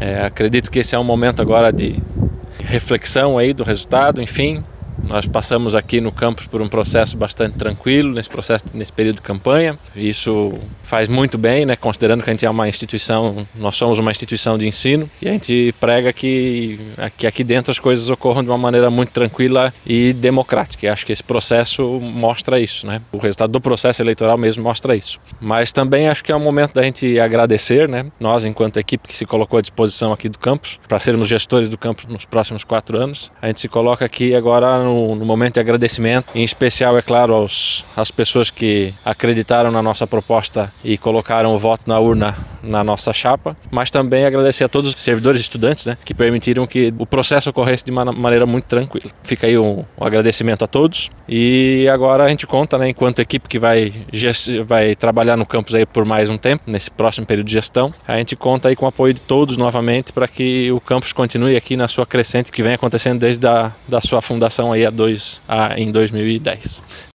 É, acredito que esse é um momento agora de reflexão aí do resultado, enfim, nós passamos aqui no campus por um processo bastante tranquilo nesse processo nesse período de campanha. Isso faz muito bem, né, considerando que a gente é uma instituição, nós somos uma instituição de ensino e a gente prega que aqui, aqui dentro as coisas ocorram de uma maneira muito tranquila e democrática. E acho que esse processo mostra isso, né? O resultado do processo eleitoral mesmo mostra isso. Mas também acho que é um momento da gente agradecer, né? Nós, enquanto equipe que se colocou à disposição aqui do campus, para sermos gestores do campus nos próximos quatro anos, a gente se coloca aqui agora no, no, momento de agradecimento, em especial, é claro, aos, às pessoas que acreditaram na nossa proposta e colocaram o voto na urna na nossa chapa, mas também agradecer a todos os servidores e estudantes né, que permitiram que o processo ocorresse de uma maneira muito tranquila. Fica aí um, um agradecimento a todos e agora a gente conta, né, enquanto equipe que vai, vai trabalhar no campus aí por mais um tempo, nesse próximo período de gestão, a gente conta aí com o apoio de todos novamente para que o campus continue aqui na sua crescente que vem acontecendo desde a da sua fundação aí a dois, a, em 2010.